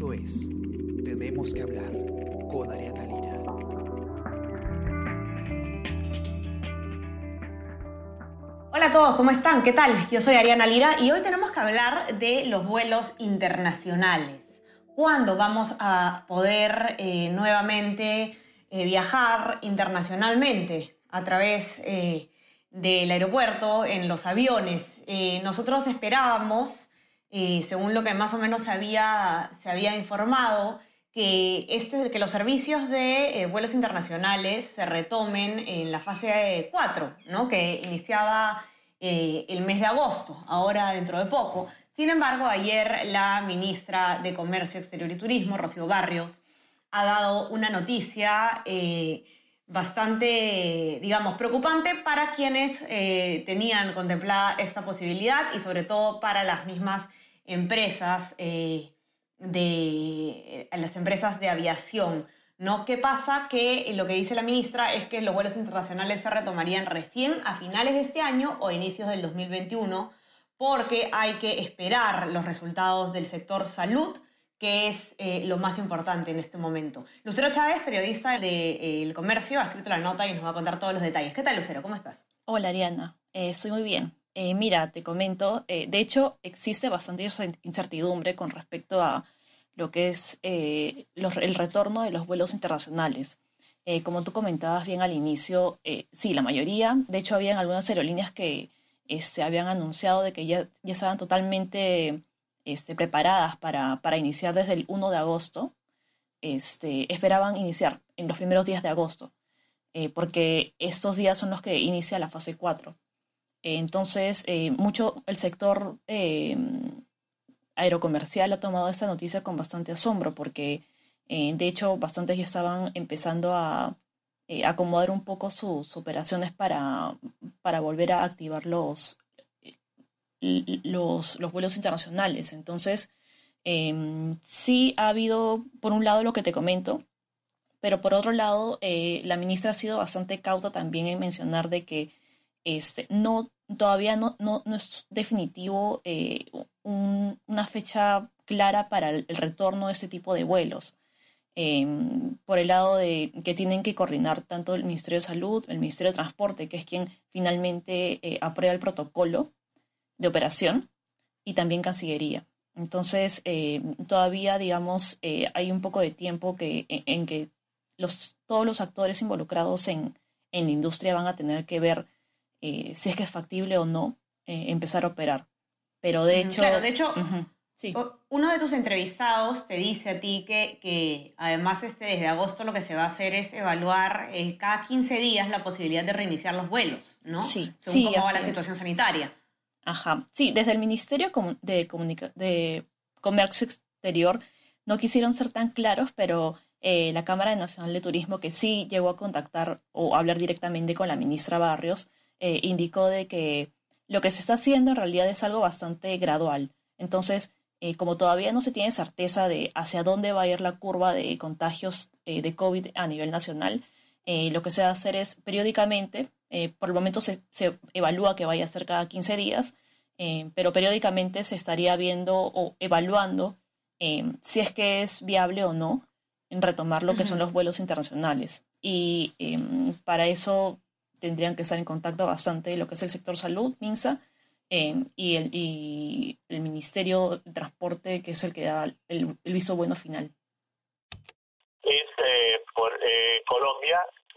Esto es Tenemos que hablar con Ariana Lira. Hola a todos, ¿cómo están? ¿Qué tal? Yo soy Ariana Lira y hoy tenemos que hablar de los vuelos internacionales. ¿Cuándo vamos a poder eh, nuevamente eh, viajar internacionalmente a través eh, del aeropuerto en los aviones? nosotros esperábamos según lo que más o menos se había, se había informado, que, que los servicios de eh, vuelos internacionales se retomen en la fase 4, ¿no? que iniciaba eh, el mes de agosto, ahora dentro de poco. Sin embargo, ayer la ministra de Comercio Exterior y Turismo, Rocío Barrios, ha dado una noticia eh, bastante, digamos, preocupante para quienes tenían contemplada esta posibilidad y sobre todo para las mismas empresas, eh, de, eh, las empresas de aviación. ¿no? ¿Qué pasa? Que lo que dice la ministra es que los vuelos internacionales se retomarían recién a finales de este año o inicios del 2021, porque hay que esperar los resultados del sector salud, que es eh, lo más importante en este momento. Lucero Chávez, periodista del Comercio, ha escrito la nota y nos va a contar todos los detalles. ¿Qué tal, Lucero? ¿Cómo estás? Hola, Ariana. estoy muy bien. Eh, mira, te comento, eh, de hecho existe bastante incertidumbre con respecto a lo que es eh, el retorno de los vuelos internacionales. como tú comentabas bien al inicio, sí, la mayoría, de hecho habían algunas aerolíneas que se habían anunciado de que ya, ya estaban totalmente este, preparadas para, para, iniciar desde el 1 de agosto, este, esperaban iniciar en los primeros días de agosto, porque estos días son los que inicia la fase 4. Entonces, eh, mucho el sector eh, aerocomercial ha tomado esta noticia con bastante asombro porque, eh, de hecho, bastantes ya estaban empezando a acomodar un poco sus operaciones para, para volver a activar los, los, los vuelos internacionales. Entonces, em, sí ha habido, por un lado, lo que te comento, pero por otro lado, la ministra ha sido bastante cauta también en mencionar de que este, no, todavía no, no, es definitivo eh, una fecha clara para el, retorno de este tipo de vuelos. Em, por el lado de que tienen que coordinar tanto el Ministerio de Salud, el Ministerio de Transporte, que es quien finalmente eh, aprueba el protocolo de operación, y también Cancillería. Entonces, eh, todavía, digamos, hay un poco de tiempo que, en, que los, todos los actores involucrados en, en la industria van a tener que ver eh, si es que es factible o no eh, empezar a operar. Pero de hecho... Claro, de hecho, sí. uno de tus entrevistados te dice a ti que, que, además este, desde agosto lo que se va a hacer es evaluar eh, cada 15 días la posibilidad de reiniciar los vuelos, ¿no? Sí, Según sí, cómo va la situación sanitaria. Ajá, sí, desde el Ministerio de, Comercio Exterior no quisieron ser tan claros, pero la Cámara Nacional de Turismo, que sí llegó a contactar o hablar directamente con la ministra Barrios, eh, indicó de que lo que se está haciendo en realidad es algo bastante gradual. Entonces, eh, como todavía no se tiene certeza de hacia dónde va a ir la curva de contagios eh, de COVID a nivel nacional, lo que se va a hacer es periódicamente, por el momento se, evalúa que vaya a ser cada 15 días, pero periódicamente se estaría viendo o evaluando si es que es viable o no en retomar lo que son los vuelos internacionales. Y para eso tendrían que estar en contacto bastante lo que es el sector salud, MINSA, eh, y, el, y el Ministerio de Transporte, que es el que da el, visto bueno final. Es eh, por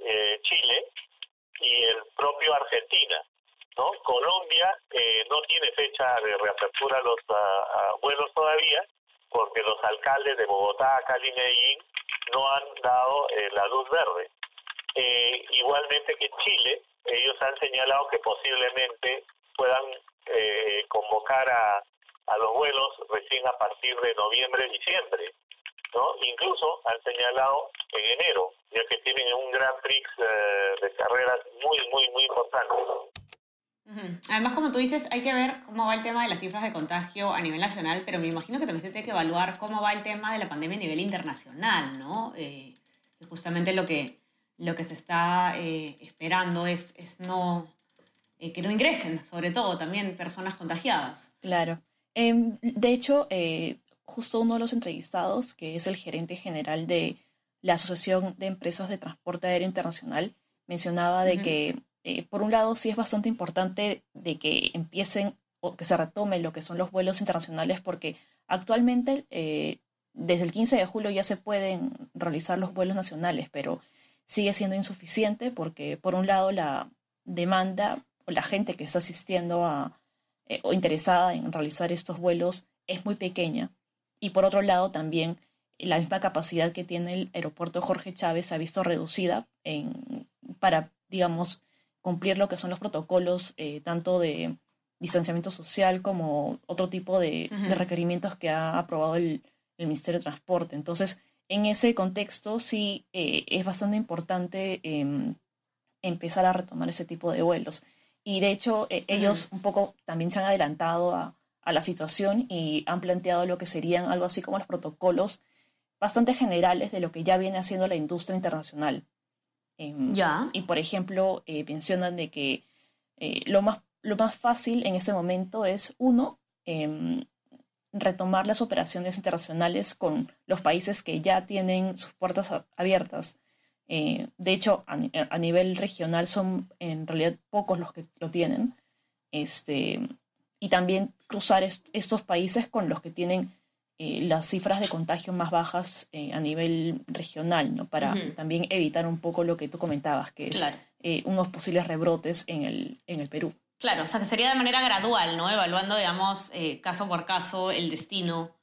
eh, Chile y el propio Argentina. ¿no? Colombia no tiene fecha de reapertura los vuelos todavía, porque los alcaldes de Bogotá, Cali y Medellín no han dado la luz verde. Eh, igualmente que Chile, ellos han señalado que posiblemente puedan eh, convocar a, a los vuelos recién a partir de noviembre, diciembre. ¿No? Incluso han señalado en enero, ya que tienen un Gran Prix eh, de carreras muy, muy, muy importante. Además, como tú dices, hay que ver cómo va el tema de las cifras de contagio a nivel nacional, pero me imagino que también se tiene que evaluar cómo va el tema de la pandemia a nivel internacional, ¿no? Eh, justamente lo que, lo que se está eh, esperando es, es no, eh, que no ingresen, sobre todo también personas contagiadas. Claro. Em, de hecho, eh, justo uno de los entrevistados, que es el gerente general de la Asociación de Empresas de Transporte Aéreo Internacional, mencionaba de que, eh, por un lado, sí es bastante importante de que empiecen o que se retomen lo que son los vuelos internacionales, porque actualmente, eh, desde el 15 de julio ya se pueden realizar los vuelos nacionales, pero sigue siendo insuficiente porque, por un lado, la demanda o la gente que está asistiendo a, eh, o interesada en realizar estos vuelos es muy pequeña. Y por otro lado, también la misma capacidad que tiene el aeropuerto Jorge Chávez se ha visto reducida en, para, digamos, cumplir lo que son los protocolos eh, tanto de distanciamiento social como otro tipo de, requerimientos que ha aprobado el, Ministerio de Transporte. Entonces, en ese contexto sí eh, es bastante importante em, empezar a retomar ese tipo de vuelos. Y de hecho, e, ellos un poco también se han adelantado a, a la situación y han planteado lo que serían algo así como los protocolos bastante generales de lo que ya viene haciendo la industria internacional. Em, ya. Y por ejemplo, eh, mencionan de que eh, lo, más, lo más fácil en este momento es, uno, em, retomar las operaciones internacionales con los países que ya tienen sus puertas abiertas. Eh, de hecho, a, a, nivel regional son en realidad pocos los que lo tienen. Este, y también cruzar estos países con los que tienen eh, las cifras de contagio más bajas eh, a nivel regional, ¿no? Para también evitar un poco lo que tú comentabas, que es eh, unos posibles rebrotes en el, en el Perú. Claro, o sea, que sería de manera gradual, ¿no? Evaluando, digamos, caso por caso el destino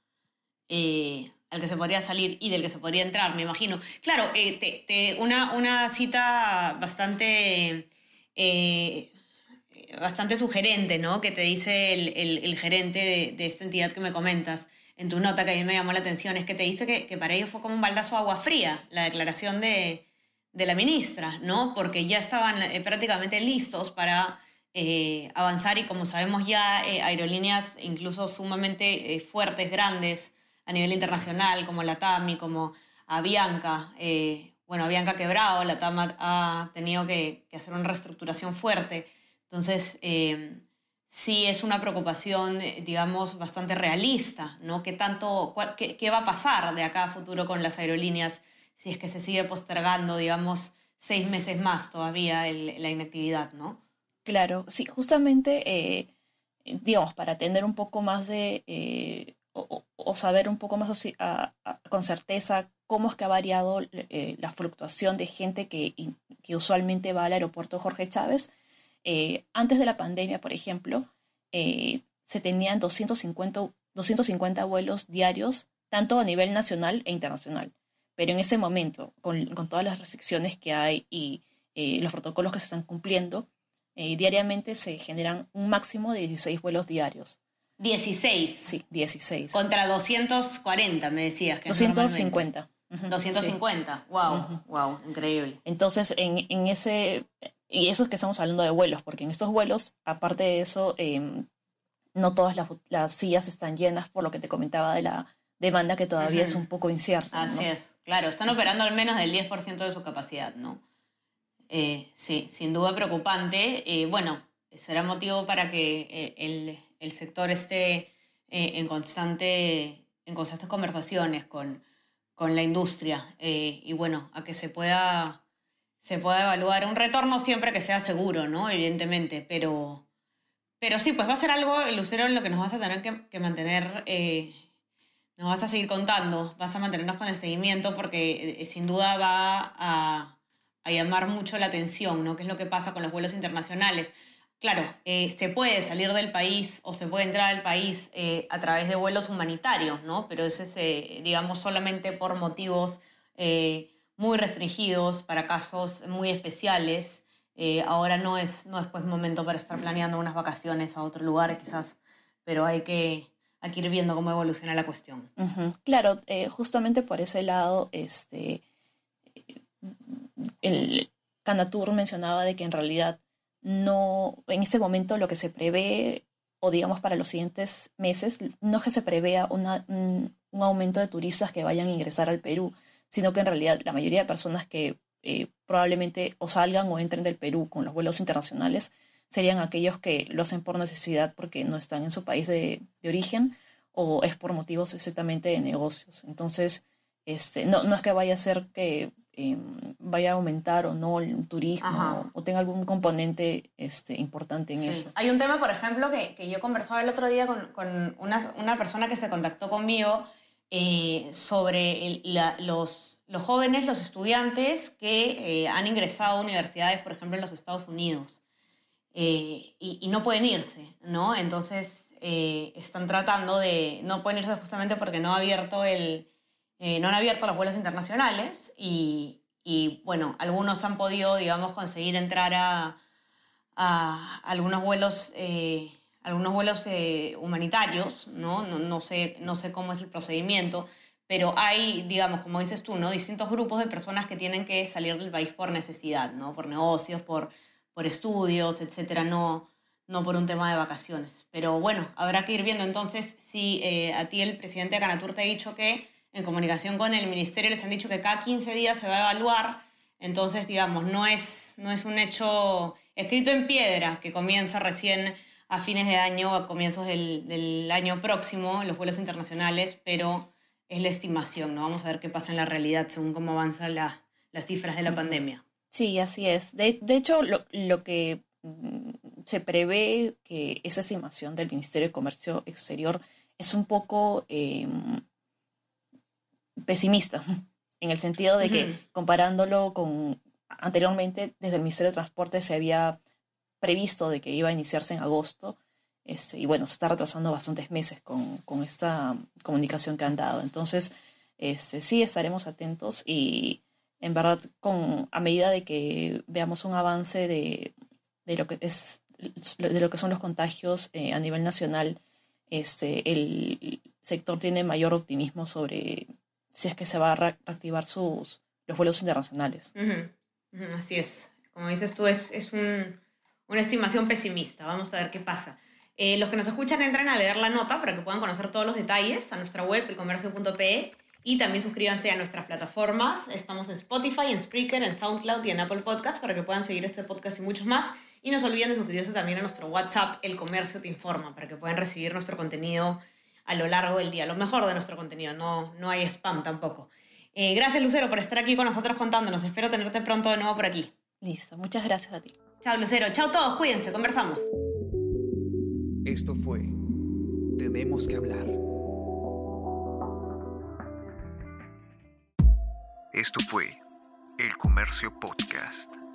al que se podría salir y del que se podría entrar, me imagino. Claro, te, una, una cita bastante bastante sugerente, ¿no? Que te dice el, gerente de, esta entidad que me comentas en tu nota, que a mí me llamó la atención, es que te dice que, para ellos fue como un baldazo de agua fría la declaración de, la ministra, ¿no? Porque ya estaban eh, prácticamente listos para eh, avanzar y como sabemos ya, eh, aerolíneas incluso sumamente fuertes, grandes a nivel internacional, como la TAMI, como Avianca, bueno, Avianca quebrado, la TAM ha tenido que, que hacer una reestructuración fuerte entonces, eh, sí es una preocupación, eh, digamos, bastante realista, ¿no? ¿Qué, tanto, qué, va a pasar de acá a futuro con las aerolíneas si es que se sigue postergando, digamos, seis meses más todavía la inactividad, ¿no? Claro, sí, justamente, eh, digamos, para tener un poco más de, o, saber un poco más con certeza cómo es que ha variado la fluctuación de gente que usualmente va al aeropuerto Jorge Chávez, eh, antes de la pandemia, por ejemplo, eh, se tenían 250, 250 vuelos diarios, tanto a nivel nacional e internacional. Pero en ese momento, con, con todas las restricciones que hay y eh, los protocolos que se están cumpliendo, diariamente se generan un máximo de 16 vuelos diarios. 16. Sí, 16. Contra 240, me decías. Que 250. 250, wow, wow, increíble. Entonces, en, en, ese, y eso es que estamos hablando de vuelos, porque en estos vuelos, aparte de eso, em, no todas las, sillas están llenas, por lo que te comentaba de la demanda que todavía es un poco incierta. Así es, claro, están operando al menos del 10% de su capacidad, ¿no? Eh, sí, sin duda preocupante. Eh, bueno, será motivo para que eh, el, el sector esté en, constante, en constantes conversaciones con, con la industria y bueno, a que se pueda se puede evaluar un retorno siempre que sea seguro, ¿no? Evidentemente, pero, pero sí, pues va a ser algo, Lucero, en lo que nos vas a tener que, mantener, eh, nos vas a seguir contando, vas a mantenernos con el seguimiento porque eh, sin duda va a, llamar mucho la atención, ¿no? ¿Qué es lo que pasa con los vuelos internacionales? Claro, eh, se puede salir del país o se puede entrar al país a través de vuelos humanitarios, ¿no? Pero eso es, digamos, solamente por motivos muy restringidos para casos muy especiales. Eh, ahora no es, no es pues momento para estar planeando unas vacaciones a otro lugar quizás, pero hay que, hay ir viendo cómo evoluciona la cuestión. Claro, eh, justamente por ese lado, este, el Canatur mencionaba de que en realidad no, en este momento lo que se prevé, o digamos para los siguientes meses, no es que se prevea una, un, un aumento de turistas que vayan a ingresar al Perú, sino que en realidad la mayoría de personas que eh, probablemente o salgan o entren del Perú con los vuelos internacionales serían aquellos que lo hacen por necesidad porque no están en su país de, origen o es por motivos exactamente de negocios. Entonces, este, no, no es que vaya a ser que em, vaya a aumentar o no el turismo o, tenga algún componente este, importante en eso. Hay un tema, por ejemplo, que, que yo conversaba el otro día con, con una, una, persona que se contactó conmigo eh, sobre los, jóvenes, los estudiantes que eh, han ingresado a universidades, por ejemplo, en los Estados Unidos. Eh, y, no pueden irse, ¿no? Entonces están tratando de, no pueden irse justamente porque no han abierto los vuelos internacionales y, bueno, algunos han podido, digamos, conseguir entrar a, a algunos vuelos, algunos vuelos eh, humanitarios, ¿no? No, ¿no? sé, no sé cómo es el procedimiento, pero hay, digamos, como dices tú, ¿no? distintos grupos de personas que tienen que salir del país por necesidad, ¿no? por negocios, por, por estudios, etcétera, no, no por un tema de vacaciones. Pero bueno, habrá que ir viendo entonces si a ti el presidente de Canatur te ha dicho que en comunicación con el ministerio les han dicho que cada 15 días se va a evaluar, entonces, digamos, no es, no es un hecho escrito en piedra que comienza recién a fines de año, a comienzos del, del año próximo, los vuelos internacionales, pero es la estimación, ¿no? Vamos a ver qué pasa en la realidad según cómo avanzan la, las cifras de la pandemia. Sí, así es. De, de hecho, lo, lo, que mm, se prevé que esa estimación del Ministerio de Comercio Exterior es un poco eh, pesimista, en el sentido de que comparándolo con anteriormente, desde el Ministerio de Transporte se había previsto de que iba a iniciarse en agosto, este, y bueno, se está retrasando bastantes meses con, con esta comunicación que han dado. Entonces, este, sí estaremos atentos y en verdad, con, a medida de que veamos un avance de, de lo que es de lo que son los contagios eh, a nivel nacional, este, el sector tiene mayor optimismo sobre si es que se va a reactivar sus, los vuelos internacionales. Así es. Como dices tú, es, es un, una estimación pesimista. Vamos a ver qué pasa. Eh, los que nos escuchan entren a leer la nota para que puedan conocer todos los detalles a nuestra web, elcomercio.pe, y también suscríbanse a nuestras plataformas. Estamos en Spotify, en Spreaker, en SoundCloud y en Apple Podcast para que puedan seguir este podcast y muchos más. Y no se olviden de suscribirse también a nuestro WhatsApp, El Comercio Te Informa, para que puedan recibir nuestro contenido a lo largo del día, lo mejor de nuestro contenido, no, no hay spam tampoco. Eh, gracias Lucero por estar aquí con nosotros contándonos, espero tenerte pronto de nuevo por aquí. Listo, muchas gracias a ti. Chao Lucero, chao todos, cuídense, conversamos. Esto fue Tenemos que hablar. Esto fue El Comercio Podcast.